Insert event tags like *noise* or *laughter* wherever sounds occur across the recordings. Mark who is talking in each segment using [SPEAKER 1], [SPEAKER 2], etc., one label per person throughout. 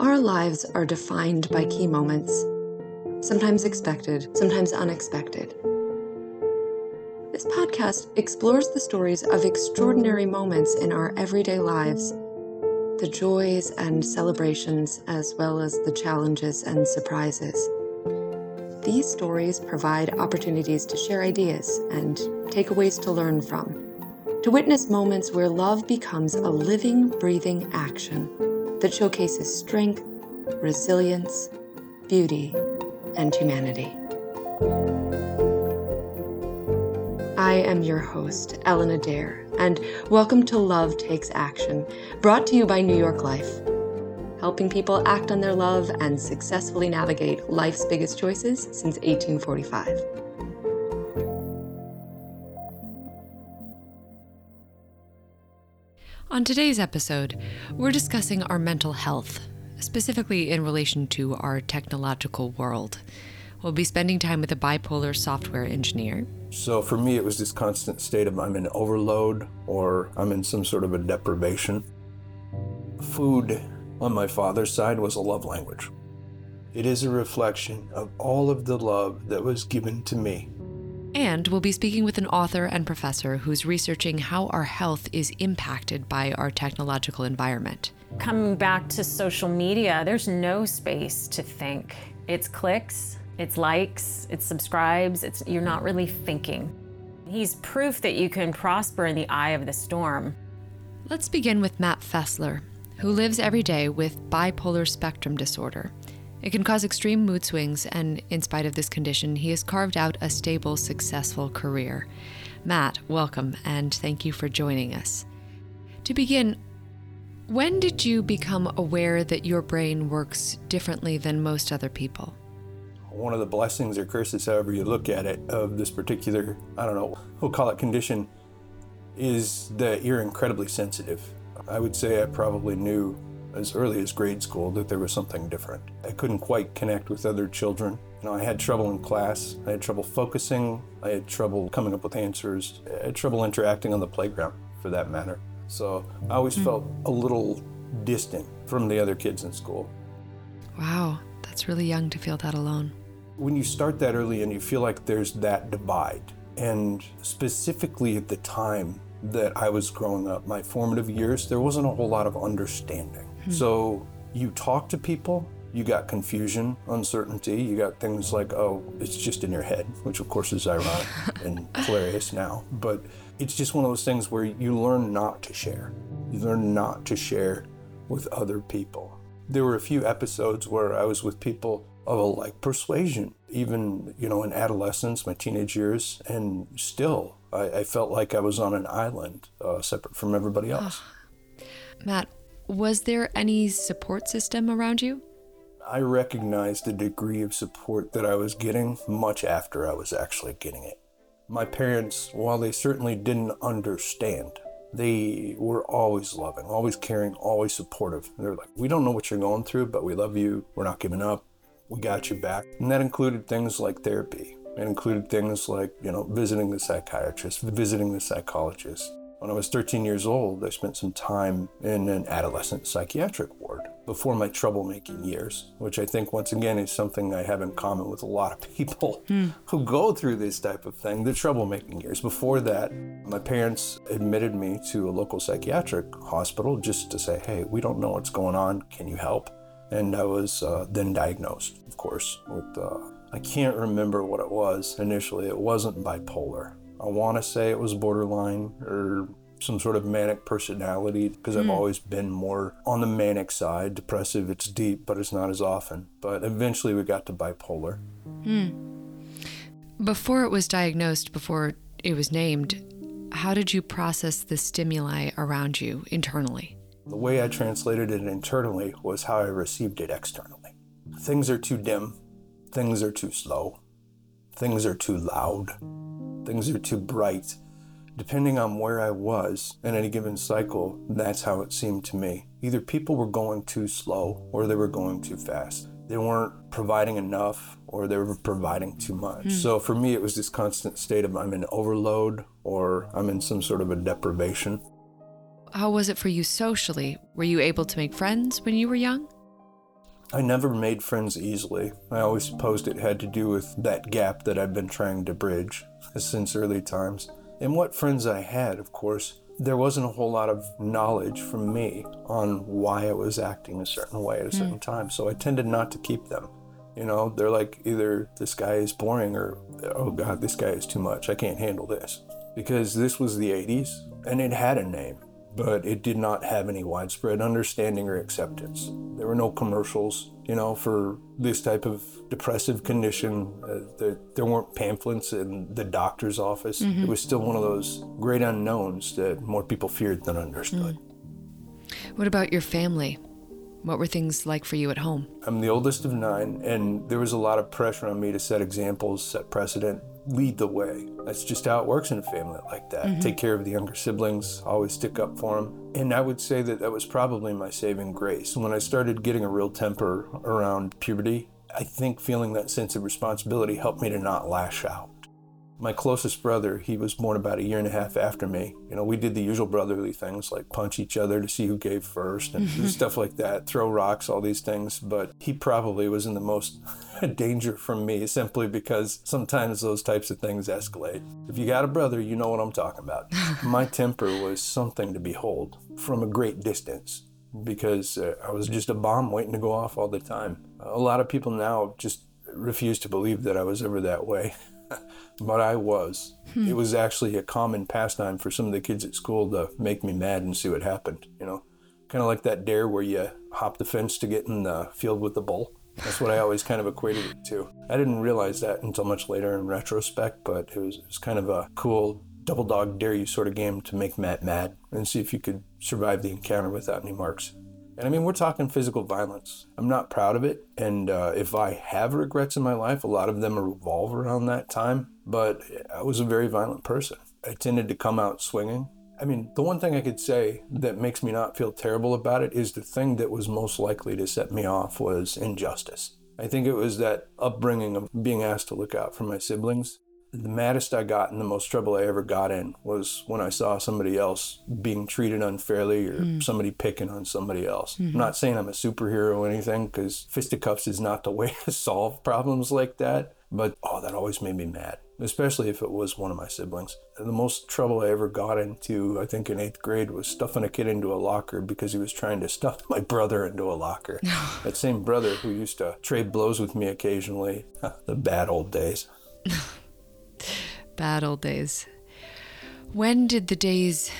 [SPEAKER 1] Our lives are defined by key moments, sometimes expected, sometimes unexpected. This podcast explores the stories of extraordinary moments in our everyday lives, the joys and celebrations, as well as the challenges and surprises. These stories provide opportunities to share ideas and takeaways to learn from, to witness moments where love becomes a living, breathing action that showcases strength, resilience, beauty, and humanity. I am your host, Ellen Adair, and welcome to Love Takes Action, brought to you by New York Life, helping people act on their love and successfully navigate life's biggest choices since 1845. On today's episode, we're discussing our mental health, specifically in relation to our technological world. We'll be spending time with a bipolar software engineer.
[SPEAKER 2] So for me, it was this constant state of I'm in overload or I'm in some sort of a deprivation. Food on my father's side was a love language. It is a reflection of all of the love that was given to me.
[SPEAKER 1] And we'll be speaking with an author and professor who's researching how our health is impacted by our technological environment.
[SPEAKER 3] Coming back to social media, there's no space to think. It's clicks, it's likes, it's subscribes, it's you're not really thinking. He's proof that you can prosper in the eye of the storm.
[SPEAKER 1] Let's begin with Matt Fesler, who lives every day with bipolar spectrum disorder. It can cause extreme mood swings, and in spite of this condition, he has carved out a stable, successful career. Matt, welcome, and thank you for joining us. To begin, when did you become aware that your brain works differently than most other people?
[SPEAKER 2] One of the blessings or curses, however you look at it, of this particular, I don't know, we'll call it condition, is that you're incredibly sensitive. I would say I probably knew as early as grade school that there was something different. I couldn't quite connect with other children. You know, I had trouble in class, I had trouble focusing, I had trouble coming up with answers, I had trouble interacting on the playground for that matter. So I always mm. felt a little distant from the other kids in school.
[SPEAKER 1] Wow, that's really young to feel that alone.
[SPEAKER 2] When you start that early and you feel like there's that divide, and specifically at the time that I was growing up, my formative years, there wasn't a whole lot of understanding. Hmm. So you talk to people, you got confusion, uncertainty, you got things like, oh, it's just in your head, which of course is ironic *laughs* and hilarious now. But it's just one of those things where you learn not to share. You learn not to share with other people. There were a few episodes where I was with people of a like persuasion, even, you know, in adolescence, my teenage years, and still I, I felt like I was on an island uh, separate from everybody else.
[SPEAKER 1] Matt, was there any support system around you?
[SPEAKER 2] I recognized the degree of support that I was getting much after I was actually getting it. My parents, while they certainly didn't understand, they were always loving, always caring, always supportive. They're like, we don't know what you're going through, but we love you. We're not giving up. We got you back. And that included things like therapy. It included things like, you know, visiting the psychiatrist, visiting the psychologist. When I was 13 years old, I spent some time in an adolescent psychiatric ward before my troublemaking years, which I think, once again, is something I have in common with a lot of *laughs* people mm. who go through this type of thing the troublemaking years. Before that, my parents admitted me to a local psychiatric hospital just to say, hey, we don't know what's going on. Can you help? And I was uh, then diagnosed, of course, with, uh, I can't remember what it was initially. It wasn't bipolar. I want to say it was borderline or some sort of manic personality because. I've hmm. always been more on the manic side. Depressive, it's deep, but it's not as often. But eventually we got to bipolar. Mm.
[SPEAKER 1] Before it was diagnosed, before it was named, how did you process the stimuli around you internally?
[SPEAKER 2] The way I translated it internally was how I received it externally. Things are too dim, things are too slow, things are too loud, things are too bright Depending on where I was in any given cycle, that's how it seemed to me. Either people were going too slow or they were going too fast. They weren't providing enough or they were providing too much. Mm. So for me, it was this constant state of I'm in overload or I'm in some sort of a deprivation.
[SPEAKER 1] How was it for you socially? Were you able to make friends when you were young?
[SPEAKER 2] I never made friends easily. I always supposed it had to do with that gap that I've been trying to bridge since early times. And what friends I had, of course, there wasn't a whole lot of knowledge from me on why I was acting a certain way at a certain mm. time. So I tended not to keep them. You know, they're like either this guy is boring or, oh God, this guy is too much. I can't handle this. Because this was the 80s and it had a name but it did not have any widespread understanding or acceptance. There were no commercials, you know, for this type of depressive condition. Uh, there, there, weren't pamphlets in the doctor's office. Mm-hmm. It was still one of those great unknowns that more people feared than understood.
[SPEAKER 1] Mm. What about your family? What were things like for you at home?
[SPEAKER 2] I'm the oldest of nine, and there was a lot of pressure on me to set examples, set precedent lead the way. That's just how it works in a family like that. Mm-hmm. Take care of the younger siblings, always stick up for them. And I would say that that was probably my saving grace. When I started getting a real temper around puberty, I think feeling that sense of responsibility helped me to not lash out my closest brother, he was born about a year and a half after me. You know, we did the usual brotherly things like punch each other to see who gave first and *laughs* stuff like that, throw rocks, all these things. But he probably was in the most *laughs* danger from me simply because sometimes those types of things escalate. If you got a brother, you know what I'm talking about. *laughs* my temper was something to behold from a great distance because uh, I was just a bomb waiting to go off all the time. A lot of people now just refuse to believe that I was ever that way. But I was. Hmm. It was actually a common pastime for some of the kids at school to make me mad and see what happened, you know. Kind of like that dare where you hop the fence to get in the field with the bull. That's what I *laughs* always kind of equated it to. I didn't realize that until much later in retrospect, but it was, it was kind of a cool double dog dare you sort of game to make Matt mad and see if you could survive the encounter without any marks. And I mean, we're talking physical violence. I'm not proud of it. And uh, if I have regrets in my life, a lot of them revolve around that time. But I was a very violent person. I tended to come out swinging. I mean, the one thing I could say that makes me not feel terrible about it is the thing that was most likely to set me off was injustice. I think it was that upbringing of being asked to look out for my siblings the maddest I got and the most trouble I ever got in was when I saw somebody else being treated unfairly or mm. somebody picking on somebody else. Mm-hmm. I'm not saying I'm a superhero or anything because fisticuffs is not the *laughs* way to solve problems like that. But oh, that always made me mad, especially if it was one of my siblings. The most trouble I ever got into, I think in eighth grade, was stuffing a kid into a locker because he was trying to stuff my brother into a locker. *laughs* that same brother who used to trade blows with me occasionally. *laughs* the bad old days.
[SPEAKER 1] Bad old days. When did the days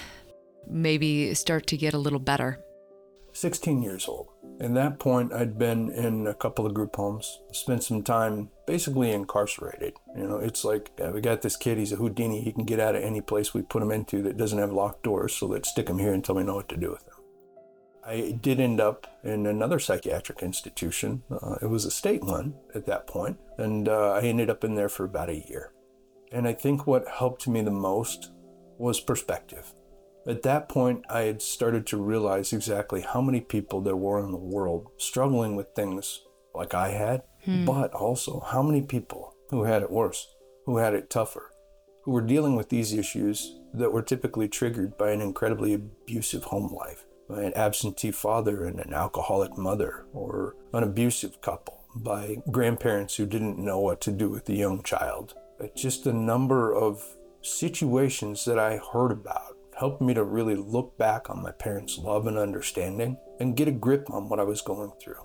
[SPEAKER 1] maybe start to get a little better?
[SPEAKER 2] 16 years old. At that point, I'd been in a couple of group homes, spent some time basically incarcerated. You know, it's like yeah, we got this kid, he's a Houdini, he can get out of any place we put him into that doesn't have locked doors, so let's stick him here until we know what to do with him. I did end up in another psychiatric institution. Uh, it was a state one at that point, and uh, I ended up in there for about a year. And I think what helped me the most was perspective. At that point, I had started to realize exactly how many people there were in the world struggling with things like I had, hmm. but also how many people who had it worse, who had it tougher, who were dealing with these issues that were typically triggered by an incredibly abusive home life, by an absentee father and an alcoholic mother, or an abusive couple, by grandparents who didn't know what to do with the young child, just the number of situations that I heard about helped me to really look back on my parents' love and understanding and get a grip on what I was going through.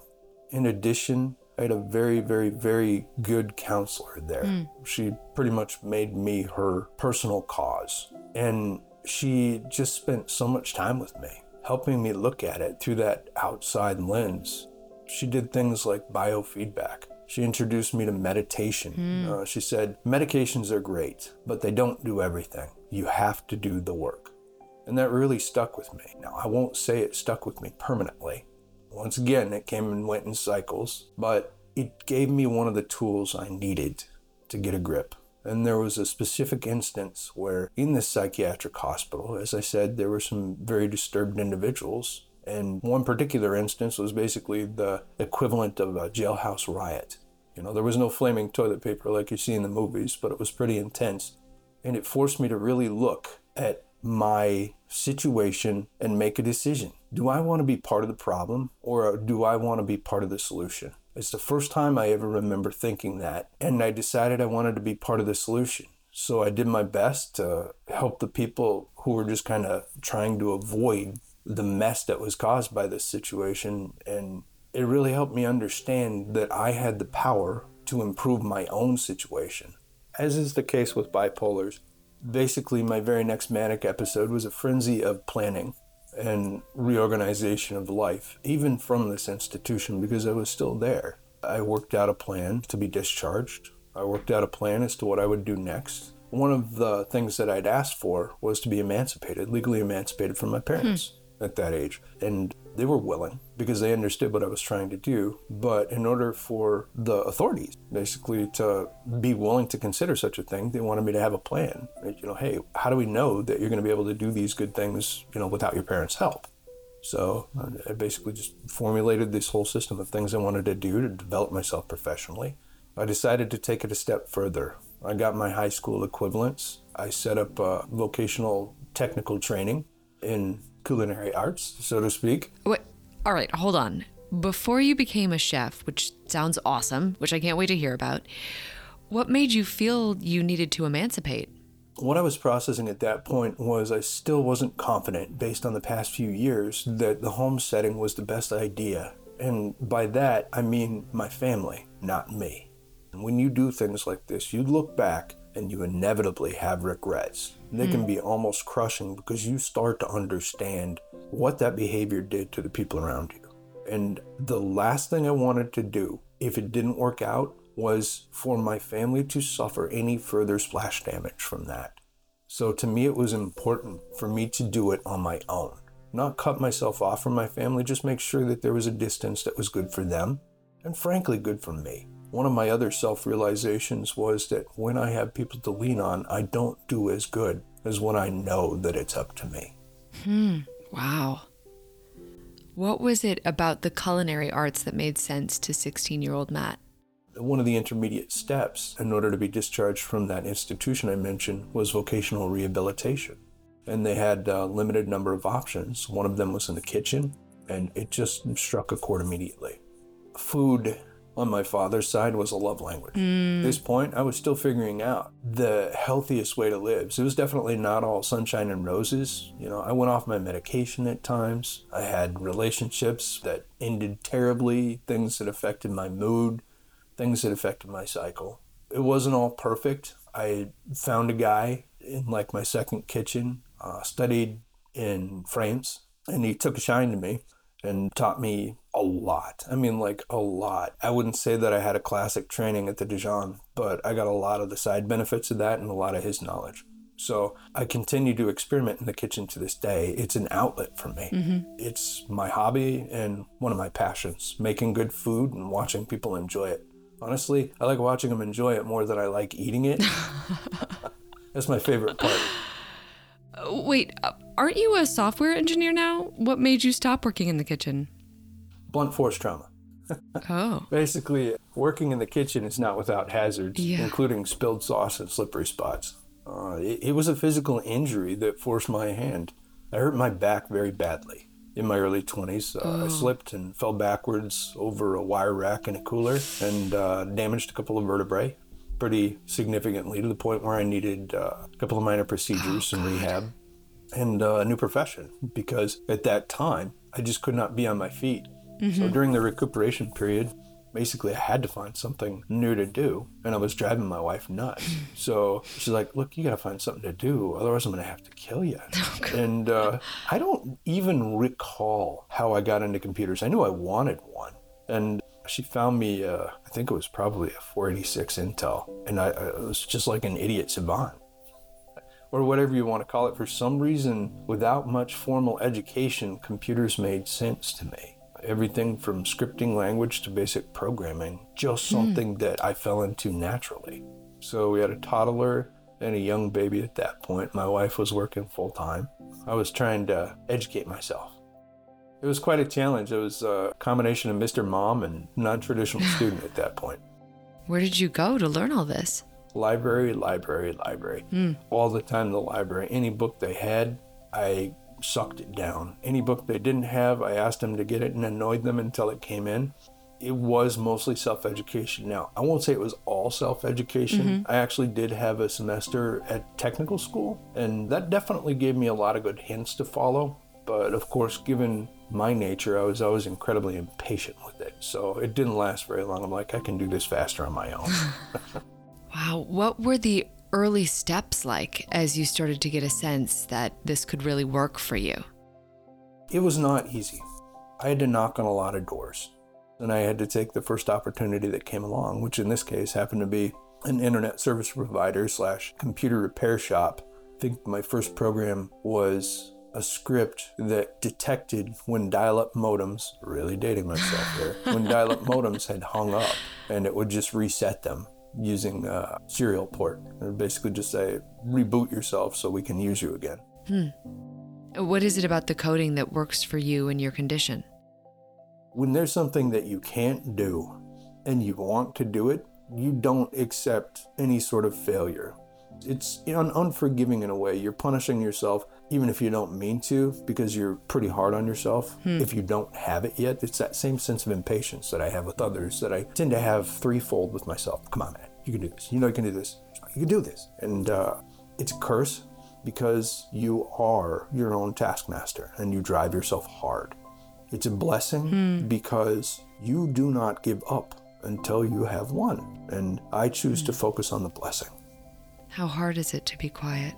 [SPEAKER 2] In addition, I had a very, very, very good counselor there. Mm. She pretty much made me her personal cause. And she just spent so much time with me, helping me look at it through that outside lens. She did things like biofeedback she introduced me to meditation. Mm. Uh, she said, Medications are great, but they don't do everything. You have to do the work. And that really stuck with me. Now, I won't say it stuck with me permanently. Once again, it came and went in cycles, but it gave me one of the tools I needed to get a grip. And there was a specific instance where, in this psychiatric hospital, as I said, there were some very disturbed individuals and one particular instance was basically the equivalent of a jailhouse riot. You know, there was no flaming toilet paper like you see in the movies, but it was pretty intense. And it forced me to really look at my situation and make a decision. do I want to be part of the problem or do I want to be part of the solution? It's the first time I ever remember thinking that. And I decided I wanted to be part of the solution. So I did my best to help the people who were just kind of trying to avoid the mess that was caused by this situation. And it really helped me understand that I had the power to improve my own situation. As is the case with bipolars, basically my very next manic episode was a frenzy of planning and reorganization of life, even from this institution, because I was still there. I worked out a plan to be discharged. I worked out a plan as to what I would do next. One of the things that I'd asked for was to be emancipated, legally emancipated from my parents hmm. At that age. And they were willing because they understood what I was trying to do. But in order for the authorities basically to be willing to consider such a thing, they wanted me to have a plan. You know, hey, how do we know that you're going to be able to do these good things, you know, without your parents' help? So I basically just formulated this whole system of things I wanted to do to develop myself professionally. I decided to take it a step further. I got my high school equivalents. I set up vocational technical training in culinary arts, so to speak.
[SPEAKER 4] Wait, all right, hold on. Before you became a chef, which sounds awesome, which I can't wait to hear about, what made you feel you needed to emancipate?
[SPEAKER 2] What I was processing at that point was I still wasn't confident, based on the past few years, that the home setting was the best idea. And by that, I mean my family, not me. When you do things like this, you look back and you inevitably have regrets. They mm. can be almost crushing because you start to understand what that behavior did to the people around you. And the last thing I wanted to do, if it didn't work out, was for my family to suffer any further splash damage from that. So to me, it was important for me to do it on my own. Not cut myself off from my family, just make sure that there was a distance that was good for them and frankly good for me. One of my other self realizations was that when I have people to lean on, I don't do as good as when I know that it's up to me.
[SPEAKER 4] Hmm. Wow. What was it about the culinary arts that made sense to 16 year old Matt?
[SPEAKER 2] One of the intermediate steps in order to be discharged from that institution I mentioned was vocational rehabilitation. And they had a limited number of options. One of them was in the kitchen, and it just struck a chord immediately. Food on my father's side was a love language. Mm. At this point, I was still figuring out the healthiest way to live. So it was definitely not all sunshine and roses. You know, I went off my medication at times. I had relationships that ended terribly, things that affected my mood, things that affected my cycle. It wasn't all perfect. I found a guy in like my second kitchen, uh, studied in France, and he took a shine to me and taught me a lot. I mean, like a lot. I wouldn't say that I had a classic training at the Dijon, but I got a lot of the side benefits of that and a lot of his knowledge. So I continue to experiment in the kitchen to this day. It's an outlet for me. Mm-hmm. It's my hobby and one of my passions making good food and watching people enjoy it. Honestly, I like watching them enjoy it more than I like eating it. *laughs* That's my favorite part.
[SPEAKER 4] Wait, uh, aren't you a software engineer now? What made you stop working in the kitchen?
[SPEAKER 2] Blunt force trauma. *laughs*
[SPEAKER 4] oh.
[SPEAKER 2] Basically, working in the kitchen is not without hazards, yeah. including spilled sauce and slippery spots. Uh, it, it was a physical injury that forced my hand. I hurt my back very badly in my early 20s. Uh, oh. I slipped and fell backwards over a wire rack in a cooler and uh, damaged a couple of vertebrae pretty significantly to the point where I needed uh, a couple of minor procedures oh, and rehab and uh, a new profession because at that time I just could not be on my feet. Mm-hmm. So during the recuperation period, basically I had to find something new to do and I was driving my wife nuts. *laughs* So she's like, look, you got to find something to do. Otherwise I'm going to have to kill you. *laughs* Oh, and uh, I don't even recall how I got into computers. I knew I wanted one. And she found me, uh, I think it was probably a 486 Intel, and I, I was just like an idiot savant. Or whatever you want to call it. For some reason, without much formal education, computers made sense to me. Everything from scripting language to basic programming, just hmm. something mm. that I fell into naturally. So we had a toddler and a young baby at that point. My wife was working full time. I was trying to educate myself. It was quite a challenge. It was a combination of Mr. Mom and non traditional *laughs* student at that point.
[SPEAKER 4] Where did you go to learn all this?
[SPEAKER 2] Library, library, library. Mm. All the time, the library. Any book they had, I sucked it down. Any book they didn't have, I asked them to get it and annoyed them until it came in. It was mostly self education. Now, I won't say it was all self education. I actually did have a semester at technical school, and that definitely gave me a lot of good hints to follow. But of course, given my nature, I was always incredibly impatient with it. So it didn't last very long. I'm like, I can do this faster on my own. *laughs*
[SPEAKER 4] Wow. What were the early steps like as you started to get a sense that this could really work for you?
[SPEAKER 2] It was not easy. I had to knock on a lot of doors, and I had to take the first opportunity that came along, which in this case happened to be an internet service provider slash computer repair shop. I think my first program was a script that detected when dial-up modems, really dating myself here, *laughs* when dial-up modems had hung up, and it would just reset them using a serial port. It would basically just say, reboot yourself so we can use you again. Hmm.
[SPEAKER 4] What is it about the coding that works for you and your condition?
[SPEAKER 2] when there's something that you can't do and you want to do it, you don't accept any sort of failure. It's un- unforgiving in a way. You're punishing yourself even if you don't mean to because you're pretty hard on yourself hmm. if you don't have it yet. It's that same sense of impatience that I have with others that I tend to have threefold with myself. Come on, man. You can do this. You know you can do this. You can do this. And uh, it's a curse because you are your own taskmaster and you drive yourself hard. It's a blessing hmm. because you do not give up until you have won. And I choose to hmm. focus on the blessing.
[SPEAKER 4] How hard is it to be quiet?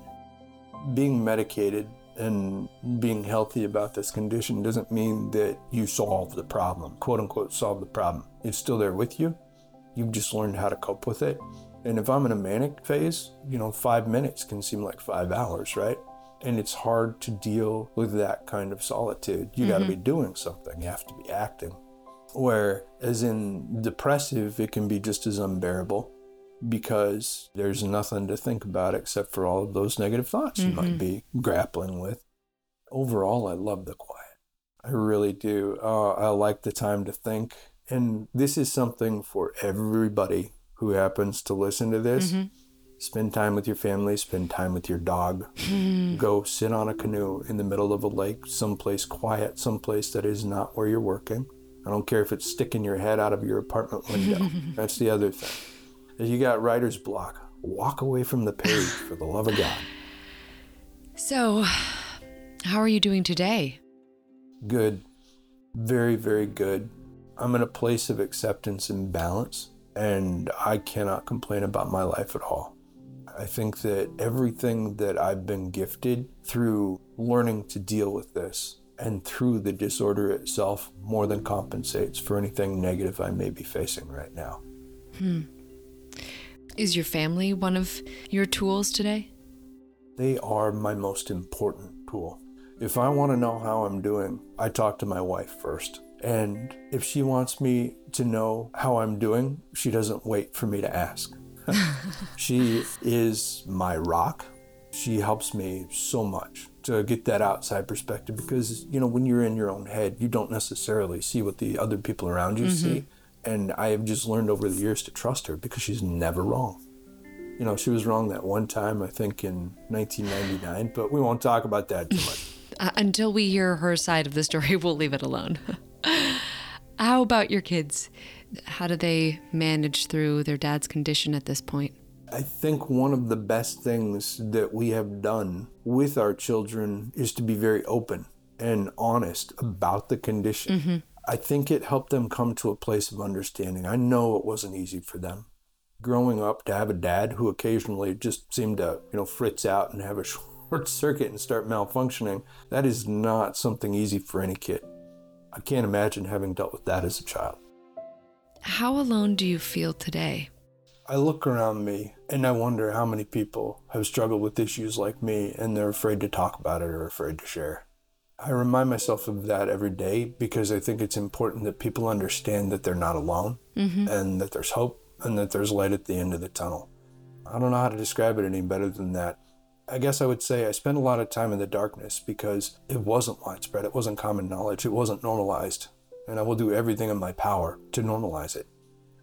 [SPEAKER 2] Being medicated and being healthy about this condition doesn't mean that you solve the problem, quote unquote, solve the problem. It's still there with you. You've just learned how to cope with it. And if I'm in a manic phase, you know, five minutes can seem like five hours, right? And it's hard to deal with that kind of solitude. You got to be mm-hmm. doing something, you have to be acting. Where, as in depressive, it can be just as unbearable because there's nothing to think about except for all of those negative thoughts you might mm-hmm. be grappling with. Overall, I love the quiet. I really do. Uh, I like the time to think. And this is something for everybody who happens to listen to this. Mm-hmm. Spend time with your family, spend time with your dog. Mm-hmm. Go sit on a canoe in the middle of a lake, someplace quiet, someplace that is not where you're working. I don't care if it's sticking your head out of your apartment window. *laughs* That's the other thing. If you got writer's block, walk away from the page for the love of God.
[SPEAKER 4] So, how are you doing today?
[SPEAKER 2] Good. Very, very good. I'm in a place of acceptance and balance, and I cannot complain about my life at all. I think that everything that I've been gifted through learning to deal with this and through the disorder itself more than compensates for anything negative I may be facing right now. Hmm.
[SPEAKER 4] Is your family one of your tools today?
[SPEAKER 2] They are my most important tool. If I want to know how I'm doing, I talk to my wife first. And if she wants me to know how I'm doing, she doesn't wait for me to ask. *laughs* she is my rock. She helps me so much to get that outside perspective because, you know, when you're in your own head, you don't necessarily see what the other people around you mm-hmm. see. And I have just learned over the years to trust her because she's never wrong. You know, she was wrong that one time, I think in 1999, but we won't talk about that too much. *laughs*
[SPEAKER 4] Uh, until we hear her side of the story, *laughs* we'll leave it alone. *laughs* How about your kids? How do they manage through their dad's condition at this point?
[SPEAKER 2] I think one of the best things that we have done with our children is to be very open and honest about the condition. I think it helped them come to a place of understanding. I know it wasn't easy for them. Growing up to have a dad who occasionally just seemed to, you know, fritz out and have a *laughs* short circuit and start malfunctioning, that is not something easy for any kid. I can't imagine having dealt with that as a child.
[SPEAKER 4] How alone do you feel today?
[SPEAKER 2] I look around me and I wonder how many people have struggled with issues like me and they're afraid to talk about it or afraid to share. I remind myself of that every day because I think it's important that people understand that they're not alone mm-hmm. and that there's hope and that there's light at the end of the tunnel. I don't know how to describe it any better than that. I guess I would say I spent a lot of time in the darkness because it wasn't widespread, it wasn't common knowledge, it wasn't normalized, and I will do everything in my power to normalize it.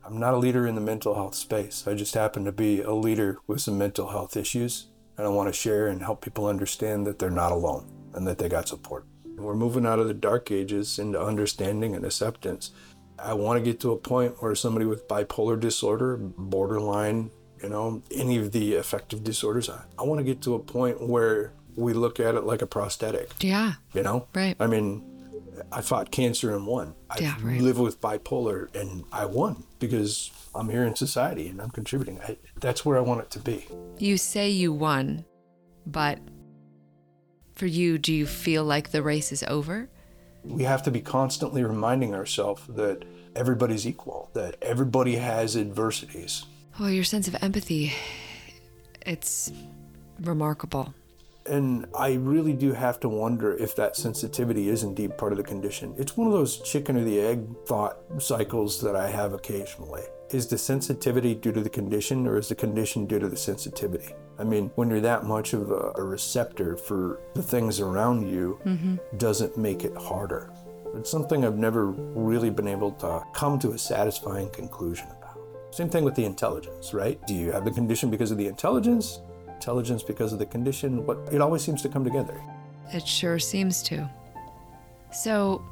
[SPEAKER 2] I'm not a leader in the mental health space. I just happen to be a leader with some mental health issues, and I want to share and help people understand that they're not alone and that they got support. We're moving out of the dark ages into understanding and acceptance. I want to get to a point where somebody with bipolar disorder, borderline, you know, any of the affective disorders, I, I want to get to a point where we look at it like a prosthetic.
[SPEAKER 4] Yeah.
[SPEAKER 2] You know?
[SPEAKER 4] Right.
[SPEAKER 2] I mean, I fought cancer and won. I
[SPEAKER 4] Yeah, right.
[SPEAKER 2] live with bipolar and I won because I'm here in society and I'm contributing. I, that's where I want it to be.
[SPEAKER 4] You say you won, but for you, do you feel like the race is over?
[SPEAKER 2] We have to be constantly reminding ourselves that everybody's equal, that everybody has adversities.
[SPEAKER 4] Well, your sense of empathy, it's remarkable.
[SPEAKER 2] And I really do have to wonder if that sensitivity is indeed part of the condition. It's one of those chicken or the egg thought cycles that I have occasionally. Is the sensitivity due to the condition or is the condition due to the sensitivity? I mean, when you're that much of a, a receptor for the things around you, mm-hmm. doesn't make it harder. It's something I've never really been able to come to a satisfying conclusion about. Same thing with the intelligence, right? Do you have the condition because of the intelligence? Intelligence because of the condition? But it always seems to come together.
[SPEAKER 4] It sure seems to. So,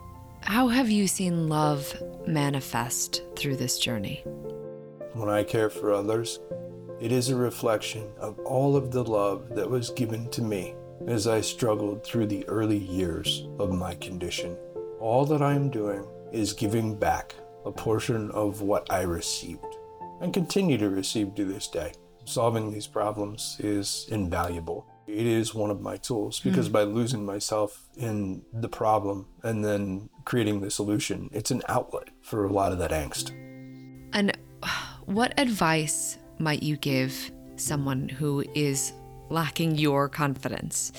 [SPEAKER 4] how have you seen love manifest through this journey?
[SPEAKER 2] When I care for others, it is a reflection of all of the love that was given to me as I struggled through the early years of my condition. All that I am doing is giving back a portion of what I received and continue to receive to this day. Solving these problems is invaluable. It is one of my tools because hmm. by losing myself in the problem and then creating the solution, it's an outlet for a lot of that angst.
[SPEAKER 4] And what advice might you give someone who is lacking your confidence?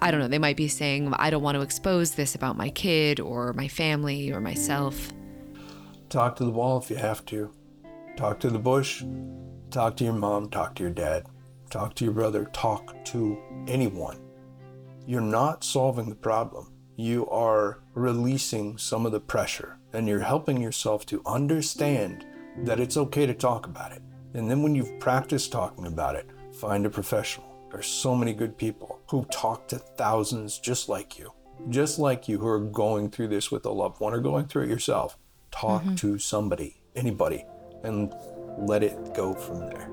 [SPEAKER 4] I don't know, they might be saying, I don't want to expose this about my kid or my family or myself.
[SPEAKER 2] Talk to the wall if you have to. Talk to the bush. Talk to your mom. Talk to your dad. Talk to your brother. Talk to anyone. You're not solving the problem. You are releasing some of the pressure and you're helping yourself to understand that it's okay to talk about it. And then when you've practiced talking about it, find a professional. There's so many good people who talk to thousands just like you, just like you who are going through this with a loved one or going through it yourself. Talk mm-hmm. to somebody, anybody, and let it go from there.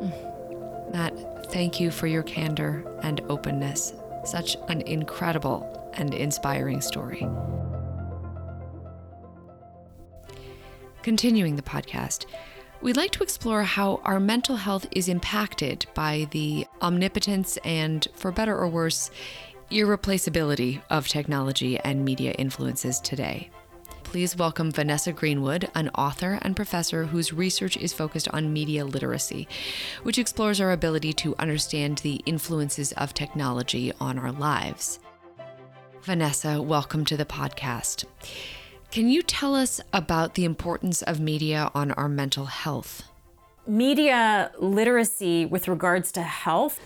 [SPEAKER 2] Mm.
[SPEAKER 4] Matt, thank you for your candor and openness. Such an incredible and inspiring story. Continuing the podcast, we'd like to explore how our mental health is impacted by the omnipotence and, for better or worse, irreplaceability of technology and media influences today. Please welcome Vanessa Greenwood, an author and professor whose research is focused on media literacy, which explores our ability to understand the influences of technology on our lives. Vanessa, welcome to the podcast. Can you tell us about the importance of media on our mental health?
[SPEAKER 3] Media literacy with regards to health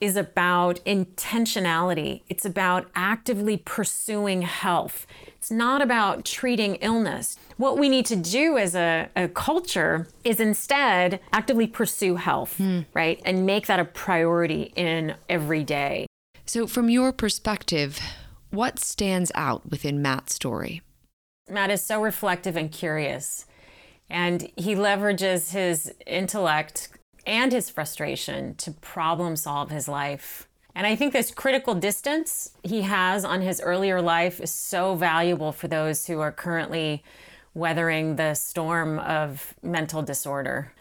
[SPEAKER 3] is about intentionality. It's about actively pursuing health. It's not about treating illness. What we need to do as a, a culture is instead actively pursue health, hmm. right? And make that a priority in every day.
[SPEAKER 4] So, from your perspective, what stands out within Matt's story?
[SPEAKER 3] Matt is so reflective and curious, and he leverages his intellect and his frustration to problem solve his life. And I think this critical distance he has on his earlier life is so valuable for those who are currently weathering the storm of mental disorder.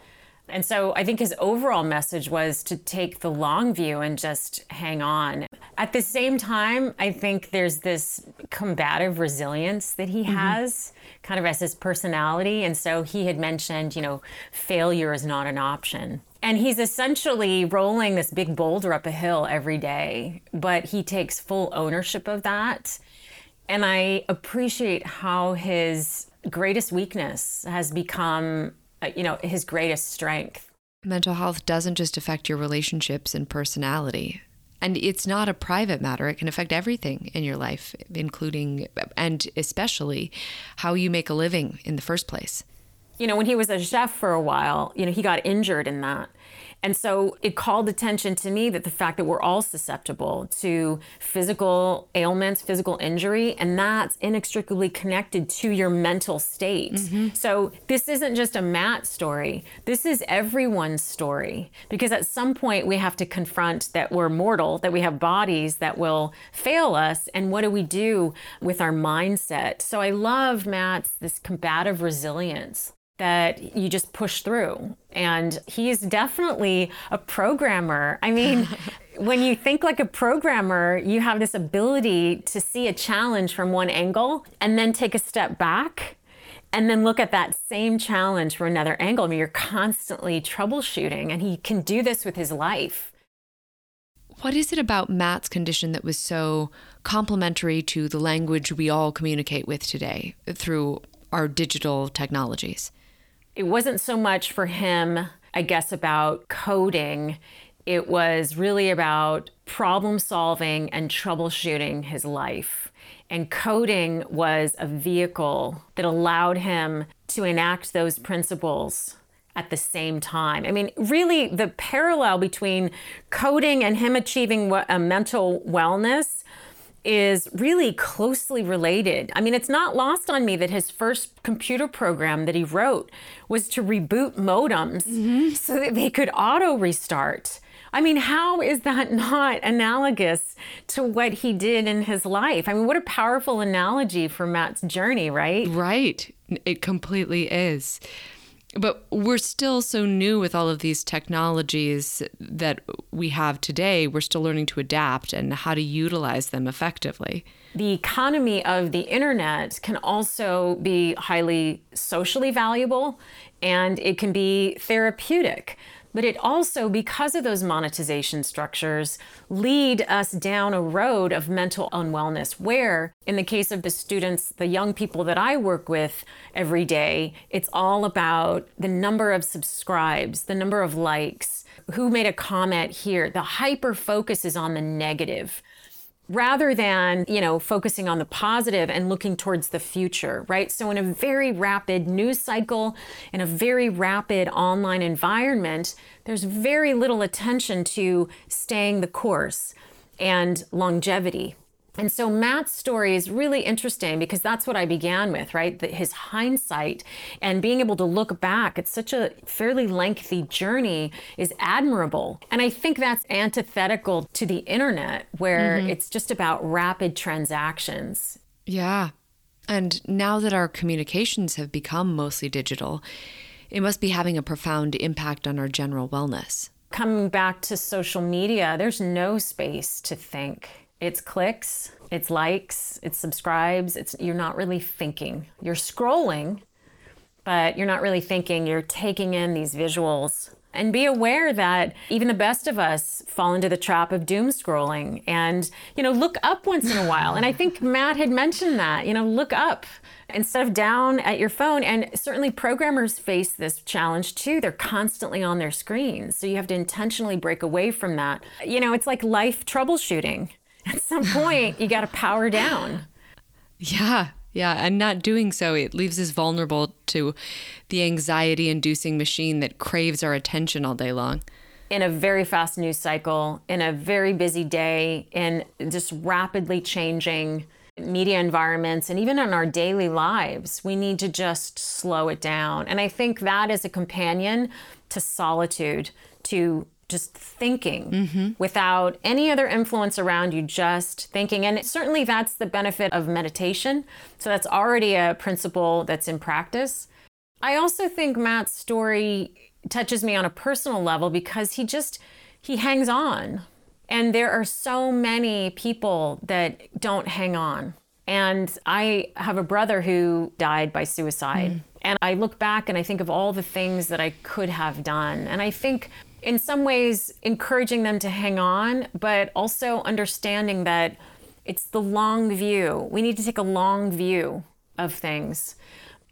[SPEAKER 3] And so I think his overall message was to take the long view and just hang on. At the same time, I think there's this combative resilience that he mm-hmm. has kind of as his personality. And so he had mentioned, you know, failure is not an option. And he's essentially rolling this big boulder up a hill every day, but he takes full ownership of that. And I appreciate how his greatest weakness has become, uh, you know, his greatest strength.
[SPEAKER 4] Mental health doesn't just affect your relationships and personality. And it's not a private matter. It can affect everything in your life, including and especially how you make a living in the first place.
[SPEAKER 3] You know, when he was a chef for a while, you know, he got injured in that. And so it called attention to me that the fact that we're all susceptible to physical ailments, physical injury, and that's inextricably connected to your mental state. Mm-hmm. So this isn't just a Matt story. This is everyone's story because at some point we have to confront that we're mortal, that we have bodies that will fail us, and what do we do with our mindset? So I love Matt's this combative resilience that you just push through. And he's definitely a programmer. I mean, *laughs* when you think like a programmer, you have this ability to see a challenge from one angle and then take a step back and then look at that same challenge from another angle. I mean, you're constantly troubleshooting, and he can do this with his life.
[SPEAKER 4] What is it about Matt's condition that was so complementary to the language we all communicate with today through our digital technologies?
[SPEAKER 3] It wasn't so much for him, I guess, about coding. It was really about problem solving and troubleshooting his life. And coding was a vehicle that allowed him to enact those principles at the same time. I mean, really, the parallel between coding and him achieving a mental wellness is really closely related. I mean, it's not lost on me that his first computer program that he wrote was to reboot modems mm-hmm. so that they could auto restart. I mean, how is that *laughs* not analogous to what he did in his life? I mean, what a powerful analogy for Matt's journey, right?
[SPEAKER 4] Right. It completely is. But we're still so new with all of these technologies that we have today. We're still learning to adapt and how to utilize them effectively.
[SPEAKER 3] The economy of the internet can also be highly socially valuable and it can be therapeutic but it also, because of those monetization structures, lead us down a road of mental unwellness where, in the case of the students, the young people that I work with every day, it's all about the number of subscribes, the number of likes, who made a comment here. The hyper focus is on the negative rather than, you know, focusing on the positive and looking towards the future, right? So in a very rapid news cycle, in a very rapid online environment, there's very little attention to staying the course and longevity, and so Matt's story is really interesting because that's what I began with, right? That his hindsight and being able to look back at such a fairly lengthy journey is admirable. And I think that's antithetical to the internet where mm-hmm. it's just about rapid transactions.
[SPEAKER 4] Yeah. And now that our communications have become mostly digital, it must be having a profound impact on our general wellness.
[SPEAKER 3] Coming back to social media, there's no space to think it's clicks, it's likes, it's subscribes. It's you're not really thinking. You're scrolling, but you're not really thinking. You're taking in these visuals. And be aware that even the best of us fall into the trap of doom scrolling and, you know, look up once in a while. And I think Matt had mentioned that, you know, look up instead of down at your phone. And certainly programmers face this challenge too. They're constantly on their screens. So you have to intentionally break away from that. You know, it's like life troubleshooting *laughs* at some point you got to power down.
[SPEAKER 4] Yeah. Yeah, and not doing so, it leaves us vulnerable to the anxiety inducing machine that craves our attention all day long.
[SPEAKER 3] In a very fast news cycle, in a very busy day, in just rapidly changing media environments, and even in our daily lives, we need to just slow it down. And I think that is a companion to solitude, to just thinking mm-hmm. without any other influence around you, just thinking. And certainly that's the benefit of meditation. So that's already a principle that's in practice. I also think Matt's story touches me on a personal level because he just he hangs on. And there are so many people that don't hang on. And I have a brother who died by suicide. Mm. And I look back and I think of all the things that I could have done. And I think in some ways encouraging them to hang on, but also understanding that it's the long view. We need to take a long view of things.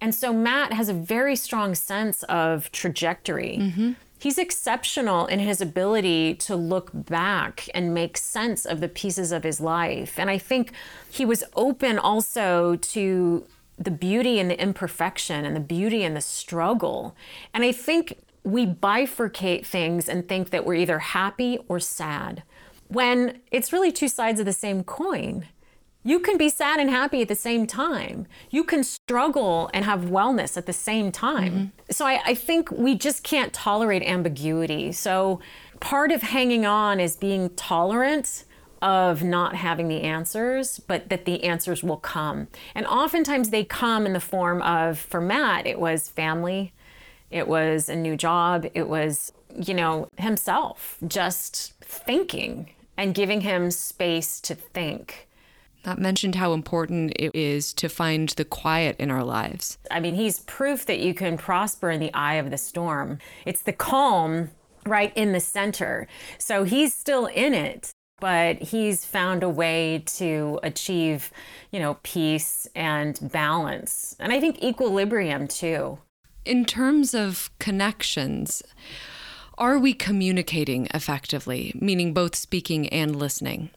[SPEAKER 3] And so Matt has a very strong sense of trajectory. Mm-hmm. He's exceptional in his ability to look back and make sense of the pieces of his life. And I think he was open also to the beauty and the imperfection and the beauty and the struggle. And I think we bifurcate things and think that we're either happy or sad when it's really two sides of the same coin. You can be sad and happy at the same time. You can struggle and have wellness at the same time. Mm-hmm. So I, I think we just can't tolerate ambiguity. So part of hanging on is being tolerant of not having the answers, but that the answers will come. And oftentimes they come in the form of, for Matt, it was family, it was a new job, it was, you know, himself just thinking and giving him space to think.
[SPEAKER 4] That mentioned how important it is to find the quiet in our lives.
[SPEAKER 3] I mean, he's proof that you can prosper in the eye of the storm. It's the calm right in the center. So he's still in it, but he's found a way to achieve, you know, peace and balance. And I think equilibrium too.
[SPEAKER 4] In terms of connections, are we communicating effectively, meaning both speaking and listening?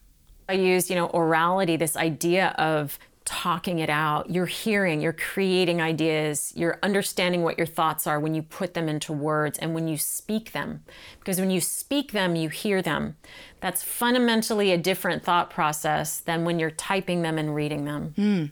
[SPEAKER 3] I use, you know, orality, this idea of talking it out. You're hearing, you're creating ideas, you're understanding what your thoughts are when you put them into words and when you speak them. Because when you speak them, you hear them. That's fundamentally a different thought process than when you're typing them and reading them.
[SPEAKER 4] Mm.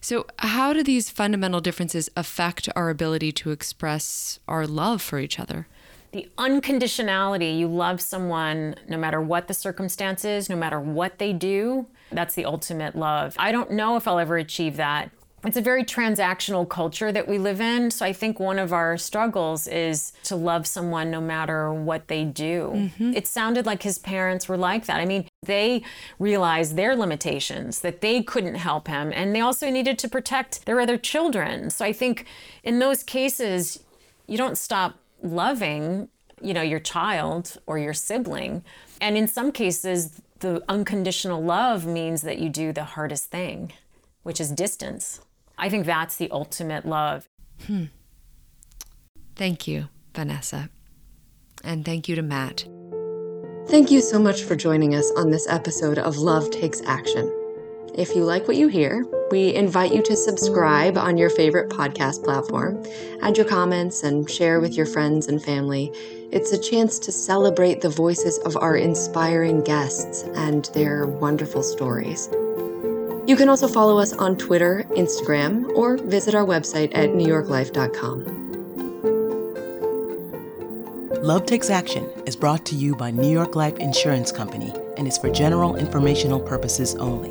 [SPEAKER 4] So, how do these fundamental differences affect our ability to express our love for each other?
[SPEAKER 3] the unconditionality you love someone no matter what the circumstances, no matter what they do, that's the ultimate love. I don't know if I'll ever achieve that. It's a very transactional culture that we live in. So I think one of our struggles is to love someone no matter what they do. Mm-hmm. It sounded like his parents were like that. I mean, they realized their limitations, that they couldn't help him, and they also needed to protect their other children. So I think in those cases, you don't stop loving, you know, your child or your sibling. And in some cases, the unconditional love means that you do the hardest thing, which is distance. I think that's the ultimate love.
[SPEAKER 4] Hmm. Thank you, Vanessa. And thank you to Matt.
[SPEAKER 1] Thank you so much for joining us on this episode of Love Takes Action. If you like what you hear, we invite you to subscribe on your favorite podcast platform, add your comments, and share with your friends and family. It's a chance to celebrate the voices of our inspiring guests and their wonderful stories. You can also follow us on Twitter, Instagram, or visit our website at newyorklife.com.
[SPEAKER 5] Love Takes Action is brought to you by New York Life Insurance Company and is for general informational purposes only.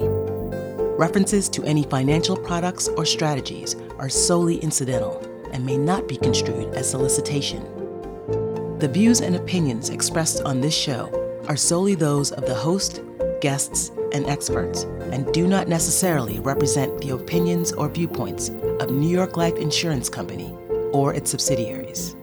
[SPEAKER 5] References to any financial products or strategies are solely incidental and may not be construed as solicitation. The views and opinions expressed on this show are solely those of the host, guests, and experts, and do not necessarily represent the opinions or viewpoints of New York Life Insurance Company or its subsidiaries.